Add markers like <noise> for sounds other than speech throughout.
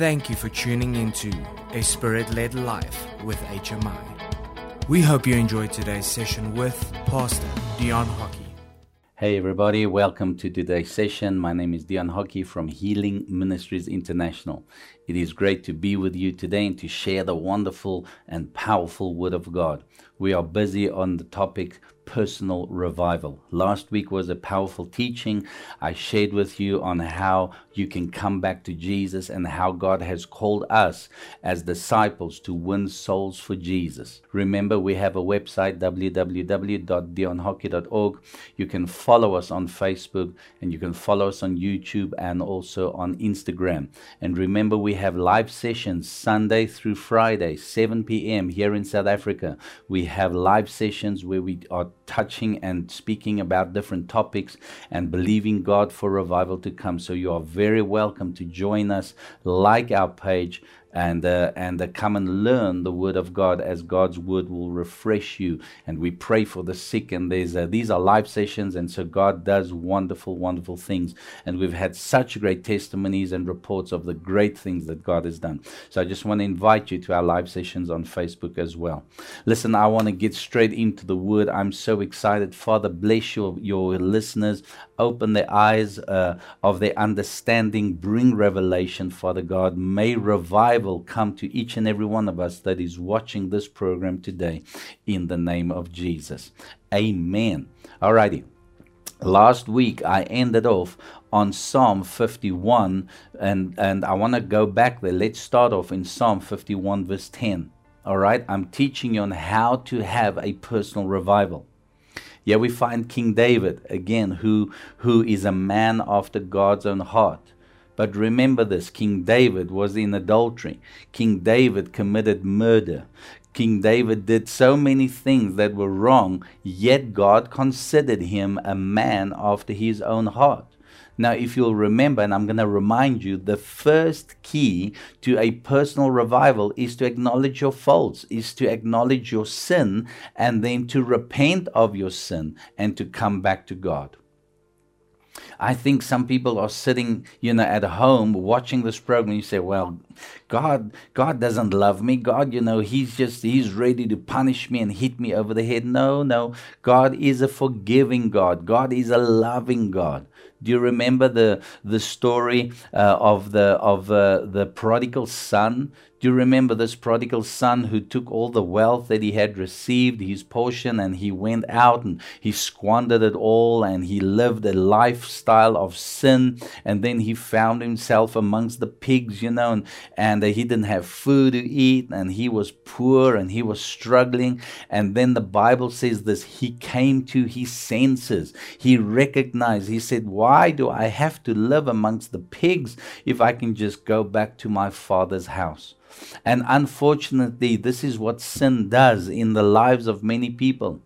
Thank you for tuning into A Spirit Led Life with HMI. We hope you enjoyed today's session with Pastor Dion Hockey. Hey everybody, welcome to today's session. My name is Dion Hockey from Healing Ministries International. It is great to be with you today and to share the wonderful and powerful Word of God. We are busy on the topic personal revival. Last week was a powerful teaching. I shared with you on how you can come back to Jesus and how God has called us as disciples to win souls for Jesus. Remember, we have a website www.dionhockey.org. You can follow us on Facebook and you can follow us on YouTube and also on Instagram. And remember, we have live sessions Sunday through Friday, 7 p.m. here in South Africa. We have live sessions where we are touching and speaking about different topics and believing God for revival to come. So you are very welcome to join us, like our page, and uh, and uh, come and learn the word of God as God's word will refresh you. And we pray for the sick. And there's uh, these are live sessions, and so God does wonderful, wonderful things. And we've had such great testimonies and reports of the great things that God has done. So I just want to invite you to our live sessions on Facebook as well. Listen, I want to get straight into the word. I'm so excited. Father, bless your your listeners. Open the eyes uh, of their understanding. Bring revelation, Father God. May revival come to each and every one of us that is watching this program today in the name of Jesus. Amen. Alrighty. Last week I ended off on Psalm 51 and, and I want to go back there. Let's start off in Psalm 51 verse 10. All right, I'm teaching you on how to have a personal revival. Yeah, we find King David again, who who is a man after God's own heart. But remember this King David was in adultery, King David committed murder. King David did so many things that were wrong, yet God considered him a man after his own heart. Now, if you'll remember, and I'm going to remind you, the first key to a personal revival is to acknowledge your faults, is to acknowledge your sin, and then to repent of your sin and to come back to God. I think some people are sitting, you know, at home watching this program. You say, well, God, God doesn't love me. God, you know, He's just, He's ready to punish me and hit me over the head. No, no. God is a forgiving God. God is a loving God. Do you remember the the story uh, of the of uh, the prodigal son? Do you remember this prodigal son who took all the wealth that he had received, his portion, and he went out and he squandered it all and he lived a lifestyle of sin. And then he found himself amongst the pigs, you know, and, and he didn't have food to eat and he was poor and he was struggling. And then the Bible says this he came to his senses. He recognized, he said, Why do I have to live amongst the pigs if I can just go back to my father's house? And unfortunately, this is what sin does in the lives of many people.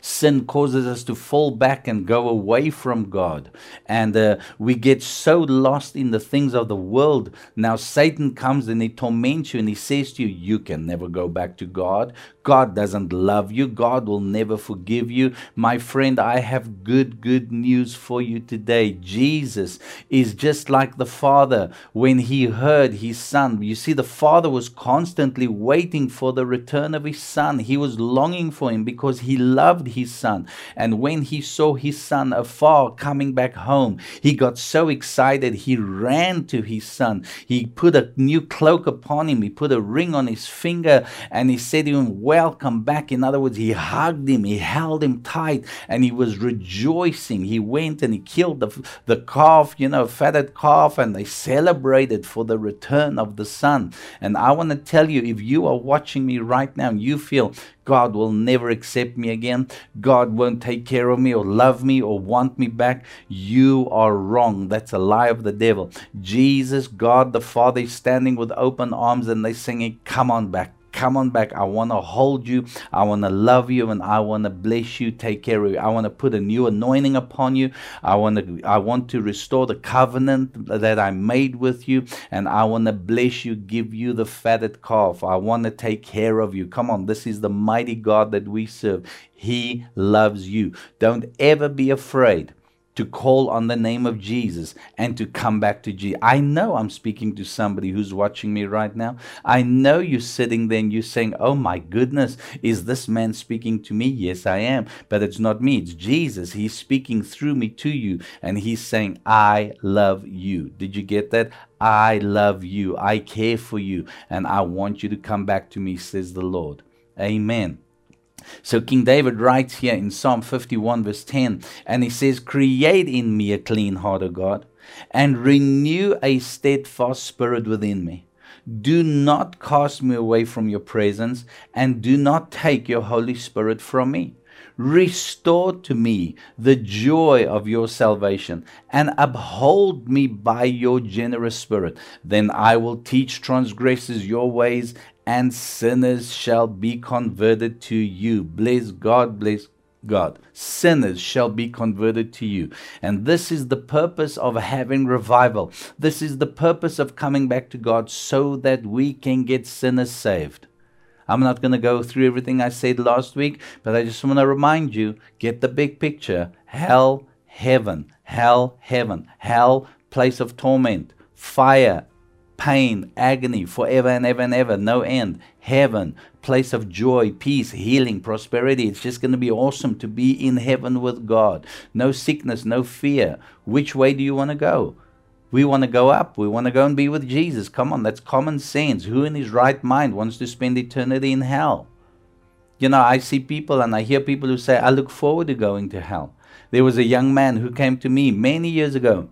Sin causes us to fall back and go away from God. And uh, we get so lost in the things of the world. Now, Satan comes and he torments you and he says to you, You can never go back to God. God doesn't love you. God will never forgive you. My friend, I have good, good news for you today. Jesus is just like the Father when he heard his Son. You see, the Father was constantly waiting for the return of his Son. He was longing for him because he loved his Son. And when he saw his Son afar coming back home, he got so excited. He ran to his Son. He put a new cloak upon him. He put a ring on his finger and he said to him, welcome back. In other words, he hugged him, he held him tight, and he was rejoicing. He went and he killed the, the calf, you know, fatted calf, and they celebrated for the return of the son. And I want to tell you, if you are watching me right now and you feel God will never accept me again, God won't take care of me or love me or want me back, you are wrong. That's a lie of the devil. Jesus, God the Father, is standing with open arms and they're singing, Come on back Come on back. I want to hold you. I want to love you and I want to bless you, take care of you. I want to put a new anointing upon you. I want to I want to restore the covenant that I made with you and I want to bless you, give you the fatted calf. I want to take care of you. Come on, this is the mighty God that we serve. He loves you. Don't ever be afraid to call on the name of Jesus and to come back to Jesus. I know I'm speaking to somebody who's watching me right now. I know you're sitting there and you're saying, Oh my goodness, is this man speaking to me? Yes, I am. But it's not me, it's Jesus. He's speaking through me to you and he's saying, I love you. Did you get that? I love you. I care for you. And I want you to come back to me, says the Lord. Amen. So King David writes here in Psalm 51, verse 10, and he says, Create in me a clean heart, O God, and renew a steadfast spirit within me. Do not cast me away from your presence, and do not take your Holy Spirit from me. Restore to me the joy of your salvation, and uphold me by your generous spirit. Then I will teach transgressors your ways, and sinners shall be converted to you. Bless God, bless God. Sinners shall be converted to you. And this is the purpose of having revival. This is the purpose of coming back to God so that we can get sinners saved. I'm not going to go through everything I said last week, but I just want to remind you get the big picture. Hell, heaven, hell, heaven, hell, place of torment, fire, pain, agony, forever and ever and ever, no end. Heaven, place of joy, peace, healing, prosperity. It's just going to be awesome to be in heaven with God. No sickness, no fear. Which way do you want to go? We want to go up. We want to go and be with Jesus. Come on, that's common sense. Who in his right mind wants to spend eternity in hell? You know, I see people and I hear people who say, I look forward to going to hell. There was a young man who came to me many years ago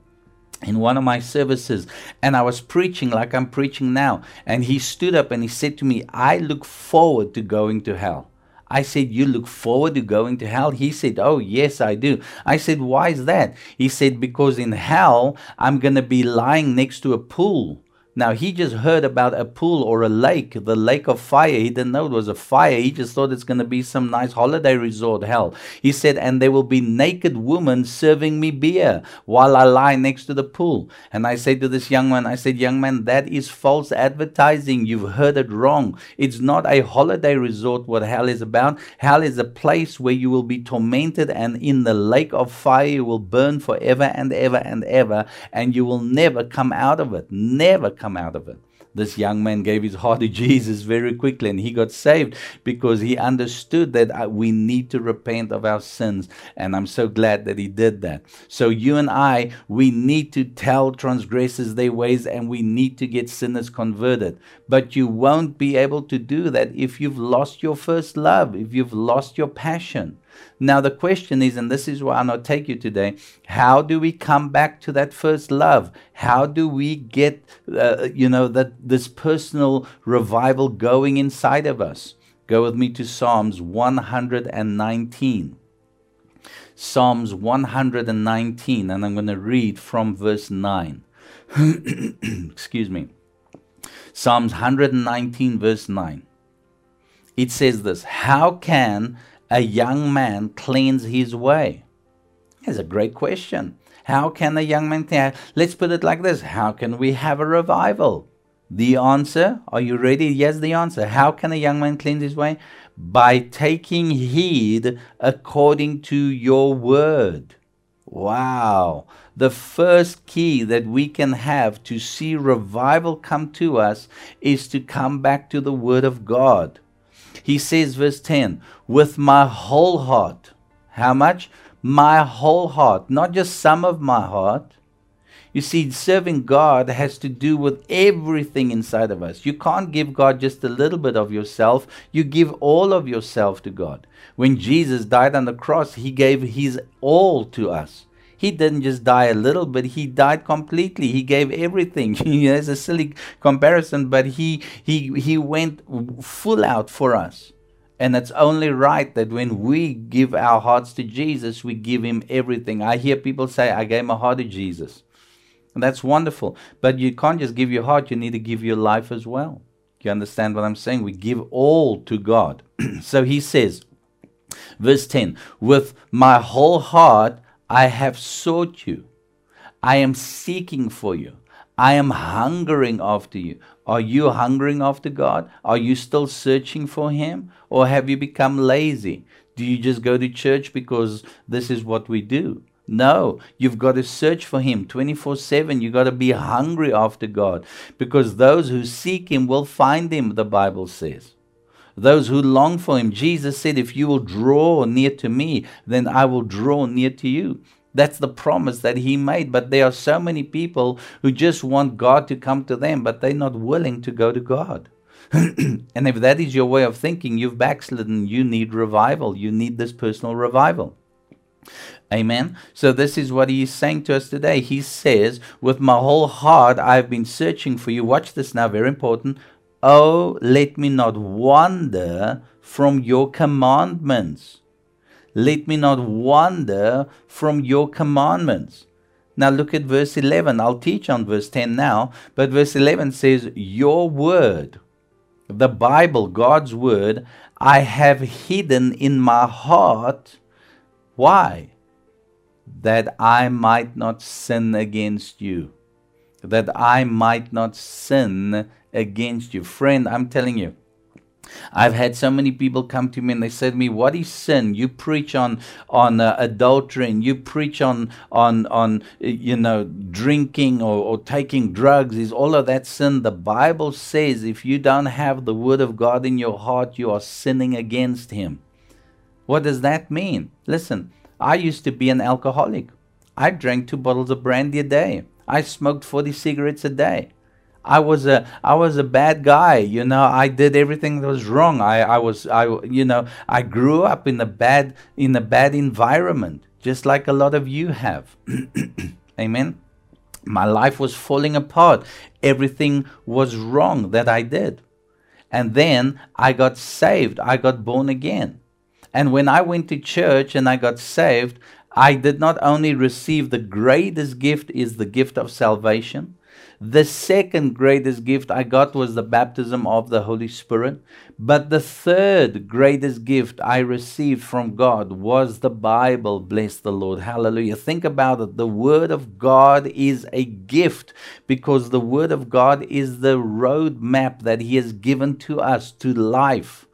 in one of my services and I was preaching like I'm preaching now. And he stood up and he said to me, I look forward to going to hell. I said, You look forward to going to hell? He said, Oh, yes, I do. I said, Why is that? He said, Because in hell, I'm going to be lying next to a pool now, he just heard about a pool or a lake, the lake of fire. He didn't know it was a fire. He just thought it's going to be some nice holiday resort hell. He said, and there will be naked women serving me beer while I lie next to the pool. And I said to this young man, I said, young man, that is false advertising. You've heard it wrong. It's not a holiday resort what hell is about. Hell is a place where you will be tormented and in the lake of fire you will burn forever and ever and ever. And you will never come out of it. Never out of it. This young man gave his heart to <laughs> Jesus very quickly and he got saved because he understood that uh, we need to repent of our sins. And I'm so glad that he did that. So, you and I, we need to tell transgressors their ways and we need to get sinners converted. But you won't be able to do that if you've lost your first love, if you've lost your passion. Now, the question is, and this is why I'm going to take you today how do we come back to that first love? How do we get, uh, you know, that this personal revival going inside of us? Go with me to Psalms 119. Psalms 119, and I'm going to read from verse 9. <clears throat> Excuse me. Psalms 119, verse 9. It says this How can a young man cleanse his way? That's a great question. How can a young man? Let's put it like this How can we have a revival? The answer, are you ready? Yes, the answer. How can a young man cleanse his way? By taking heed according to your word. Wow. The first key that we can have to see revival come to us is to come back to the Word of God. He says, verse 10, with my whole heart. How much? My whole heart, not just some of my heart. You see, serving God has to do with everything inside of us. You can't give God just a little bit of yourself, you give all of yourself to God. When Jesus died on the cross, he gave his all to us he didn't just die a little, but he died completely. He gave everything. <laughs> it's a silly comparison, but he he he went full out for us. And it's only right that when we give our hearts to Jesus, we give him everything. I hear people say, I gave my heart to Jesus. And that's wonderful. But you can't just give your heart, you need to give your life as well. You understand what I'm saying? We give all to God. <clears throat> so he says, verse 10 With my whole heart I have sought you. I am seeking for you. I am hungering after you. Are you hungering after God? Are you still searching for Him? Or have you become lazy? Do you just go to church because this is what we do? No, you've got to search for Him 24 7. You've got to be hungry after God because those who seek Him will find Him, the Bible says. Those who long for Him, Jesus said, If you will draw near to me, then I will draw near to you. That's the promise that He made. But there are so many people who just want God to come to them, but they're not willing to go to God. <clears throat> and if that is your way of thinking, you've backslidden. You need revival. You need this personal revival. Amen. So, this is what he is saying to us today. He says, With my whole heart, I have been searching for you. Watch this now, very important. Oh, let me not wander from your commandments. Let me not wander from your commandments. Now, look at verse 11. I'll teach on verse 10 now, but verse 11 says, Your word, the Bible, God's word, I have hidden in my heart. Why? that I might not sin against you. That I might not sin against you. Friend, I'm telling you, I've had so many people come to me and they said to me, "What is sin? You preach on on uh, adultery, and you preach on on on uh, you know drinking or, or taking drugs. Is all of that sin?" The Bible says, if you don't have the Word of God in your heart, you are sinning against Him. What does that mean? Listen, I used to be an alcoholic. I drank two bottles of brandy a day. I smoked 40 cigarettes a day. I was a I was a bad guy, you know. I did everything that was wrong. I, I was I you know I grew up in a bad in a bad environment, just like a lot of you have. <clears throat> Amen. My life was falling apart. Everything was wrong that I did. And then I got saved. I got born again. And when I went to church and I got saved, I did not only receive the greatest gift is the gift of salvation. The second greatest gift I got was the baptism of the Holy Spirit. But the third greatest gift I received from God was the Bible. Bless the Lord. Hallelujah. Think about it. The Word of God is a gift because the Word of God is the roadmap that He has given to us to life.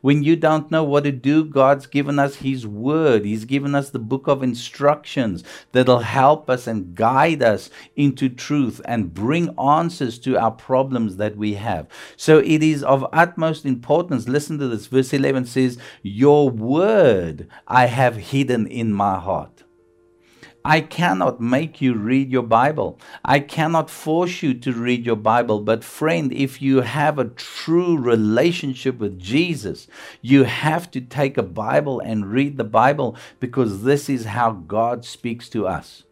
When you don't know what to do, God's given us His Word. He's given us the book of instructions that'll help us and guide us into truth and bring answers to our problems that we have. So it is of utmost importance. Listen to this. Verse 11 says, Your Word I have hidden in my heart. I cannot make you read your Bible. I cannot force you to read your Bible. But, friend, if you have a true relationship with Jesus, you have to take a Bible and read the Bible because this is how God speaks to us.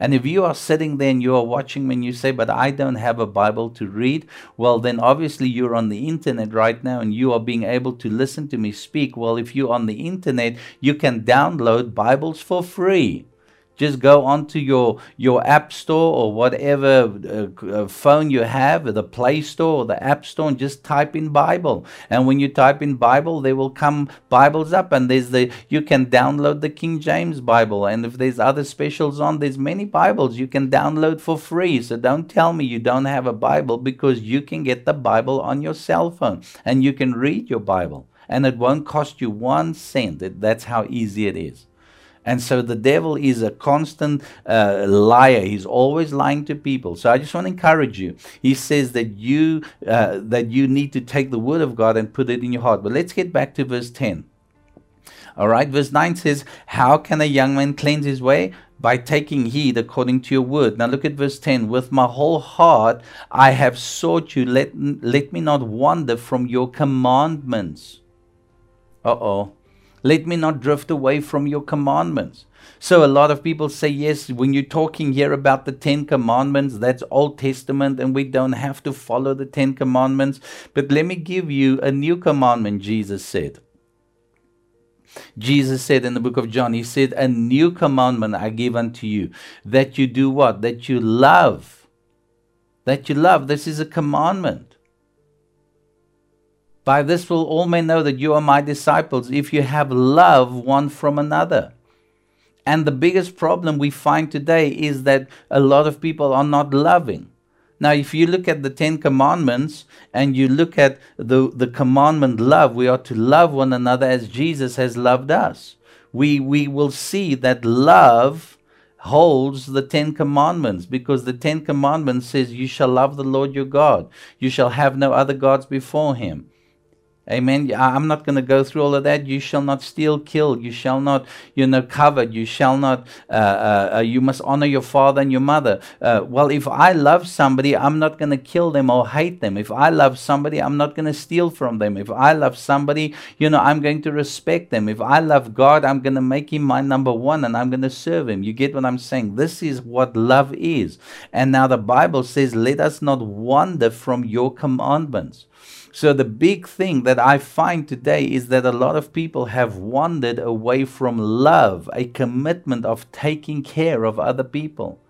And if you are sitting there and you are watching me and you say, But I don't have a Bible to read, well, then obviously you're on the internet right now and you are being able to listen to me speak. Well, if you're on the internet, you can download Bibles for free. Just go onto your, your app store or whatever uh, uh, phone you have, the Play Store or the App Store, and just type in Bible. And when you type in Bible, there will come Bibles up, and there's the you can download the King James Bible. And if there's other specials on, there's many Bibles you can download for free. So don't tell me you don't have a Bible because you can get the Bible on your cell phone and you can read your Bible. And it won't cost you one cent. That's how easy it is. And so the devil is a constant uh, liar. He's always lying to people. So I just want to encourage you. He says that you uh, that you need to take the word of God and put it in your heart. But let's get back to verse 10. All right, verse 9 says, How can a young man cleanse his way? By taking heed according to your word. Now look at verse 10. With my whole heart I have sought you. Let, let me not wander from your commandments. Uh oh. Let me not drift away from your commandments. So, a lot of people say, yes, when you're talking here about the Ten Commandments, that's Old Testament and we don't have to follow the Ten Commandments. But let me give you a new commandment, Jesus said. Jesus said in the book of John, He said, A new commandment I give unto you, that you do what? That you love. That you love. This is a commandment. By this will all men know that you are my disciples if you have love one from another. And the biggest problem we find today is that a lot of people are not loving. Now, if you look at the Ten Commandments and you look at the, the commandment love, we are to love one another as Jesus has loved us. We, we will see that love holds the Ten Commandments because the Ten Commandments says, You shall love the Lord your God, you shall have no other gods before him. Amen. I'm not going to go through all of that. You shall not steal, kill. You shall not, you know, covet. You shall not, uh, uh, uh, you must honor your father and your mother. Uh, well, if I love somebody, I'm not going to kill them or hate them. If I love somebody, I'm not going to steal from them. If I love somebody, you know, I'm going to respect them. If I love God, I'm going to make him my number one and I'm going to serve him. You get what I'm saying? This is what love is. And now the Bible says, let us not wander from your commandments. So, the big thing that I find today is that a lot of people have wandered away from love, a commitment of taking care of other people.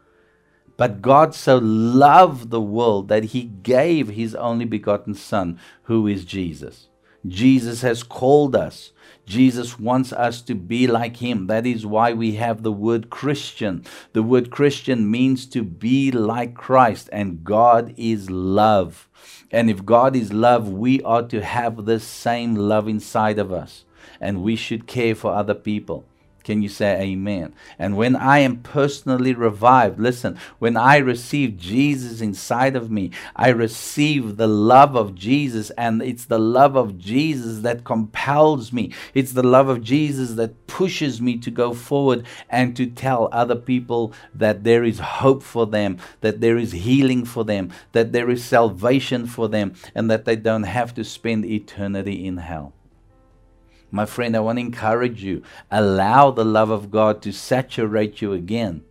But God so loved the world that he gave his only begotten Son, who is Jesus. Jesus has called us. Jesus wants us to be like him. That is why we have the word Christian. The word Christian means to be like Christ, and God is love. And if God is love, we ought to have the same love inside of us. And we should care for other people. Can you say amen? And when I am personally revived, listen, when I receive Jesus inside of me, I receive the love of Jesus, and it's the love of Jesus that compels me. It's the love of Jesus that pushes me to go forward and to tell other people that there is hope for them, that there is healing for them, that there is salvation for them, and that they don't have to spend eternity in hell. My friend, I want to encourage you. Allow the love of God to saturate you again.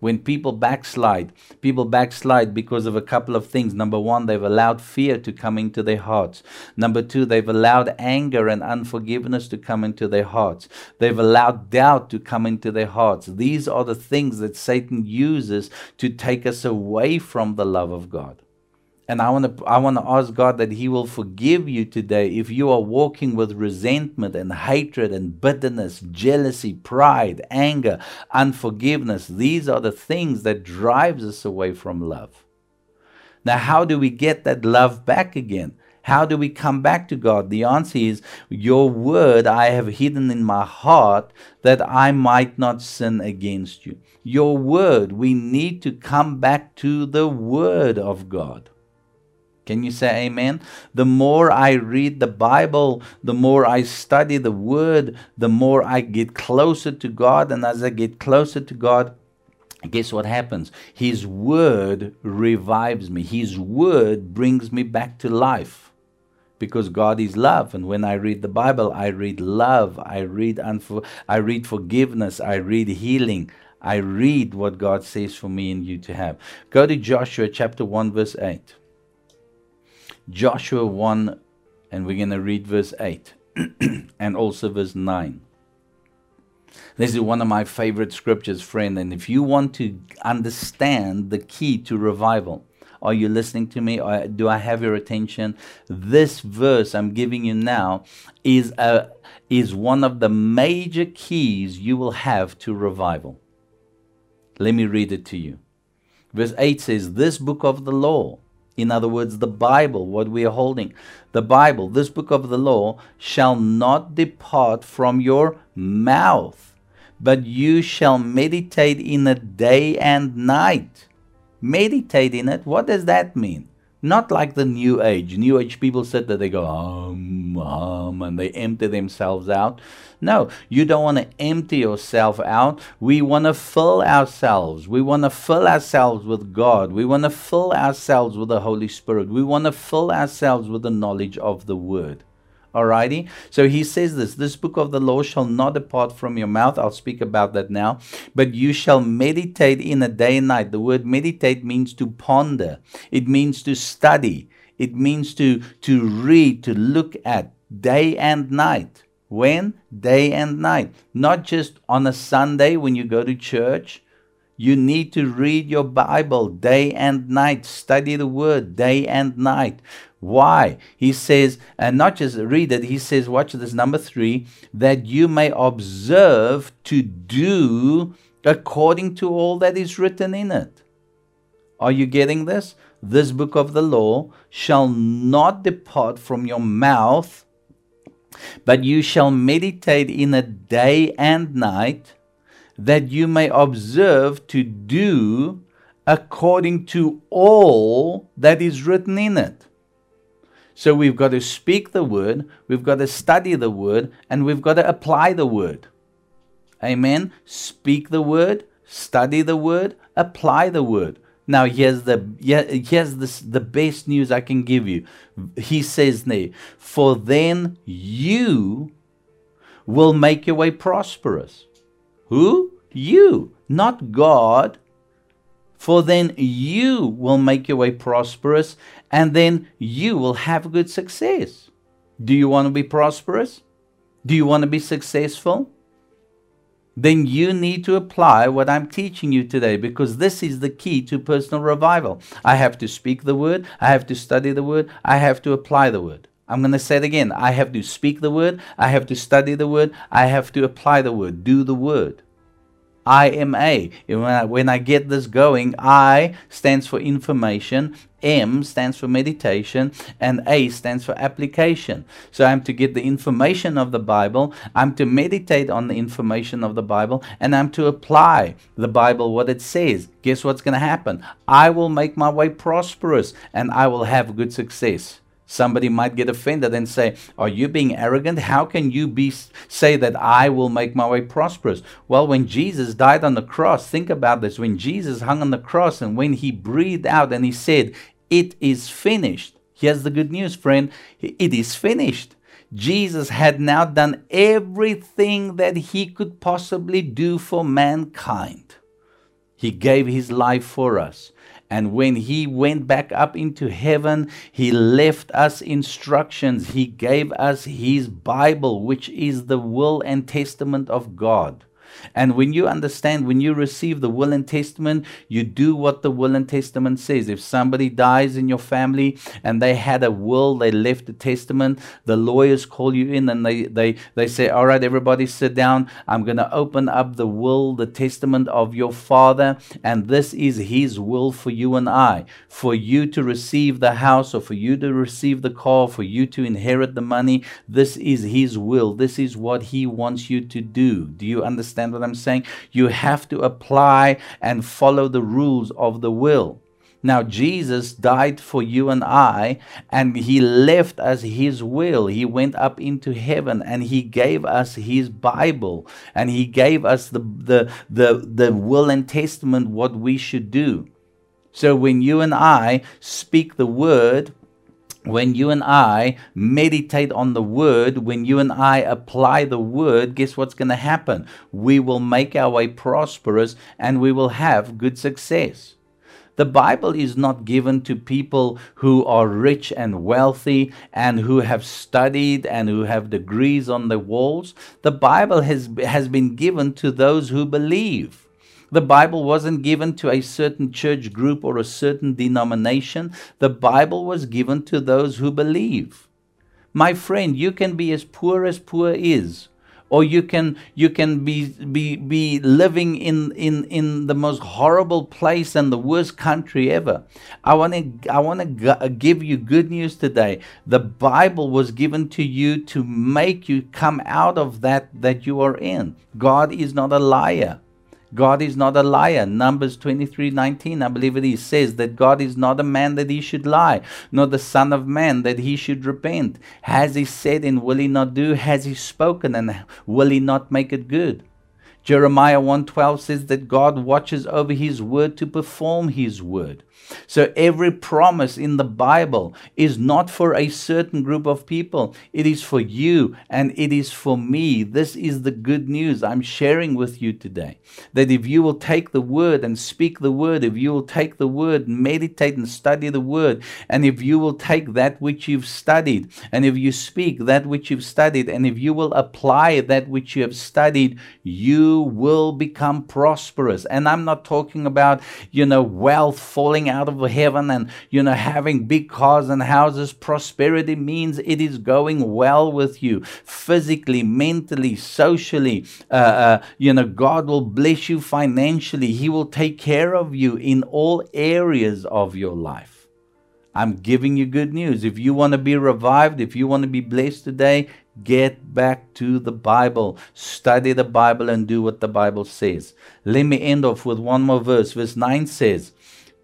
When people backslide, people backslide because of a couple of things. Number one, they've allowed fear to come into their hearts. Number two, they've allowed anger and unforgiveness to come into their hearts. They've allowed doubt to come into their hearts. These are the things that Satan uses to take us away from the love of God. And I want to I want to ask God that he will forgive you today if you are walking with resentment and hatred and bitterness, jealousy, pride, anger, unforgiveness. These are the things that drives us away from love. Now, how do we get that love back again? How do we come back to God? The answer is, Your word I have hidden in my heart that I might not sin against you. Your word, we need to come back to the word of God. Can you say amen? The more I read the Bible, the more I study the Word, the more I get closer to God. And as I get closer to God, guess what happens? His Word revives me, His Word brings me back to life. Because God is love, and when I read the Bible, I read love, I read unfor- I read forgiveness, I read healing, I read what God says for me and you to have. Go to Joshua chapter 1, verse 8. Joshua 1, and we're going to read verse 8 <clears throat> and also verse 9. This is one of my favorite scriptures, friend. And if you want to understand the key to revival, are you listening to me? Or do I have your attention? This verse I'm giving you now is, a, is one of the major keys you will have to revival. Let me read it to you. Verse 8 says, This book of the law in other words, the Bible, what we are holding, the Bible, this book of the law, shall not depart from your mouth, but you shall meditate in it day and night. Meditate in it. What does that mean? Not like the New Age. New Age people said that they go, um, um, and they empty themselves out. No, you don't want to empty yourself out. We want to fill ourselves. We want to fill ourselves with God. We want to fill ourselves with the Holy Spirit. We want to fill ourselves with the knowledge of the Word. Alrighty? So he says this this book of the law shall not depart from your mouth. I'll speak about that now. But you shall meditate in a day and night. The word meditate means to ponder, it means to study, it means to, to read, to look at day and night. When? Day and night. Not just on a Sunday when you go to church. You need to read your Bible day and night, study the Word day and night. Why? He says, and not just read it, he says, watch this, number three, that you may observe to do according to all that is written in it. Are you getting this? This book of the law shall not depart from your mouth, but you shall meditate in it day and night that you may observe to do according to all that is written in it. So we've got to speak the word, we've got to study the word, and we've got to apply the word. Amen. Speak the word, study the word, apply the word. Now here's the here's the, the best news I can give you. He says there, for then you will make your way prosperous. Who? You, not God. For then you will make your way prosperous, and then you will have good success. Do you want to be prosperous? Do you want to be successful? Then you need to apply what I'm teaching you today because this is the key to personal revival. I have to speak the word, I have to study the word, I have to apply the word. I'm going to say it again. I have to speak the word, I have to study the word, I have to apply the word, do the word. I am A. When I, when I get this going, I stands for information, M stands for meditation, and A stands for application. So I'm to get the information of the Bible, I'm to meditate on the information of the Bible, and I'm to apply the Bible, what it says. Guess what's going to happen? I will make my way prosperous and I will have good success. Somebody might get offended and say, Are you being arrogant? How can you be say that I will make my way prosperous? Well, when Jesus died on the cross, think about this. When Jesus hung on the cross and when he breathed out and he said, It is finished. Here's the good news, friend. It is finished. Jesus had now done everything that he could possibly do for mankind. He gave his life for us. And when he went back up into heaven, he left us instructions. He gave us his Bible, which is the will and testament of God. And when you understand, when you receive the will and testament, you do what the will and testament says. If somebody dies in your family and they had a will, they left a testament, the lawyers call you in and they, they, they say, All right, everybody sit down. I'm going to open up the will, the testament of your father. And this is his will for you and I. For you to receive the house or for you to receive the car, for you to inherit the money. This is his will. This is what he wants you to do. Do you understand? Understand what I'm saying? You have to apply and follow the rules of the will. Now, Jesus died for you and I, and He left us His will. He went up into heaven and He gave us His Bible, and He gave us the, the, the, the will and testament what we should do. So, when you and I speak the word, when you and I meditate on the word, when you and I apply the word, guess what's going to happen? We will make our way prosperous and we will have good success. The Bible is not given to people who are rich and wealthy and who have studied and who have degrees on the walls. The Bible has, has been given to those who believe. The Bible wasn't given to a certain church group or a certain denomination. The Bible was given to those who believe. My friend, you can be as poor as poor is or you can you can be be be living in in in the most horrible place and the worst country ever i want to i want to uh, give you good news today the bible was given to you to make you come out of that that you are in god is not a liar God is not a liar. Numbers 23 19, I believe it is, says that God is not a man that he should lie, nor the Son of Man that he should repent. Has he said and will he not do? Has he spoken and will he not make it good? Jeremiah 1:12 says that God watches over his word to perform his word. So every promise in the Bible is not for a certain group of people. It is for you and it is for me. This is the good news I'm sharing with you today. That if you will take the word and speak the word, if you will take the word, meditate and study the word, and if you will take that which you've studied, and if you speak that which you've studied, and if you will apply that which you have studied, you will become prosperous. And I'm not talking about, you know, wealth falling out of heaven and, you know, having big cars and houses. Prosperity means it is going well with you physically, mentally, socially. Uh, uh, you know, God will bless you financially. He will take care of you in all areas of your life. I'm giving you good news. If you want to be revived, if you want to be blessed today, get back to the Bible. Study the Bible and do what the Bible says. Let me end off with one more verse. Verse 9 says,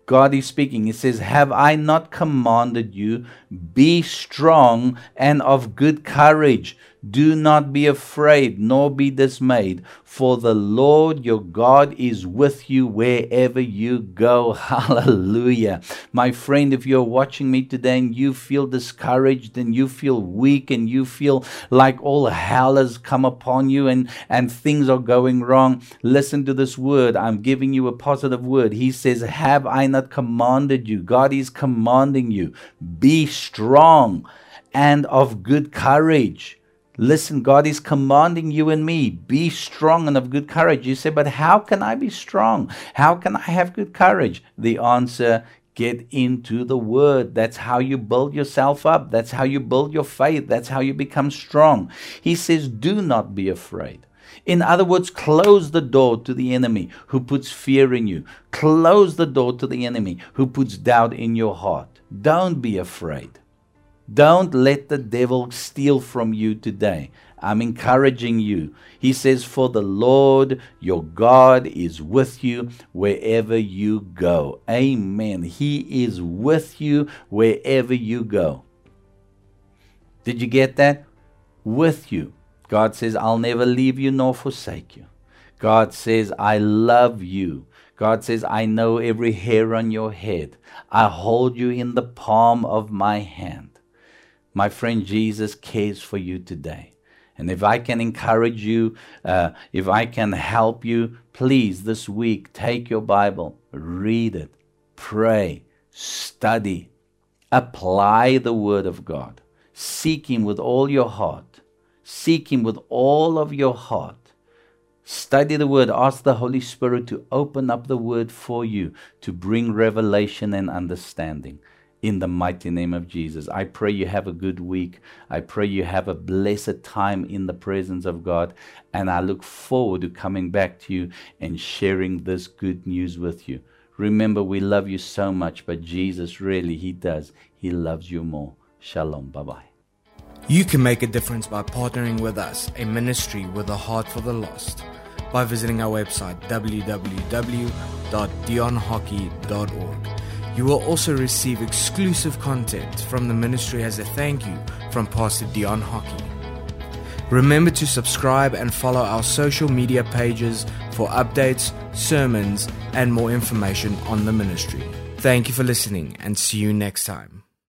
God is speaking. He says, Have I not commanded you? Be strong and of good courage. Do not be afraid, nor be dismayed, for the Lord your God is with you wherever you go. <laughs> Hallelujah. My friend, if you're watching me today and you feel discouraged and you feel weak and you feel like all hell has come upon you and, and things are going wrong, listen to this word. I'm giving you a positive word. He says, Have I not commanded you? God is commanding you. Be strong and of good courage. Listen, God is commanding you and me, be strong and of good courage. You say, but how can I be strong? How can I have good courage? The answer, get into the word. That's how you build yourself up. That's how you build your faith. That's how you become strong. He says, do not be afraid. In other words, close the door to the enemy who puts fear in you. Close the door to the enemy who puts doubt in your heart. Don't be afraid. Don't let the devil steal from you today. I'm encouraging you. He says, For the Lord your God is with you wherever you go. Amen. He is with you wherever you go. Did you get that? With you. God says, I'll never leave you nor forsake you. God says, I love you. God says, I know every hair on your head. I hold you in the palm of my hand. My friend, Jesus cares for you today. And if I can encourage you, uh, if I can help you, please this week take your Bible, read it, pray, study, apply the Word of God. Seek Him with all your heart. Seek Him with all of your heart. Study the Word. Ask the Holy Spirit to open up the Word for you to bring revelation and understanding in the mighty name of Jesus. I pray you have a good week. I pray you have a blessed time in the presence of God. And I look forward to coming back to you and sharing this good news with you. Remember, we love you so much, but Jesus really, He does. He loves you more. Shalom. Bye bye. You can make a difference by partnering with us, a ministry with a heart for the lost, by visiting our website www.dionhockey.org. You will also receive exclusive content from the ministry as a thank you from Pastor Dion Hockey. Remember to subscribe and follow our social media pages for updates, sermons, and more information on the ministry. Thank you for listening and see you next time.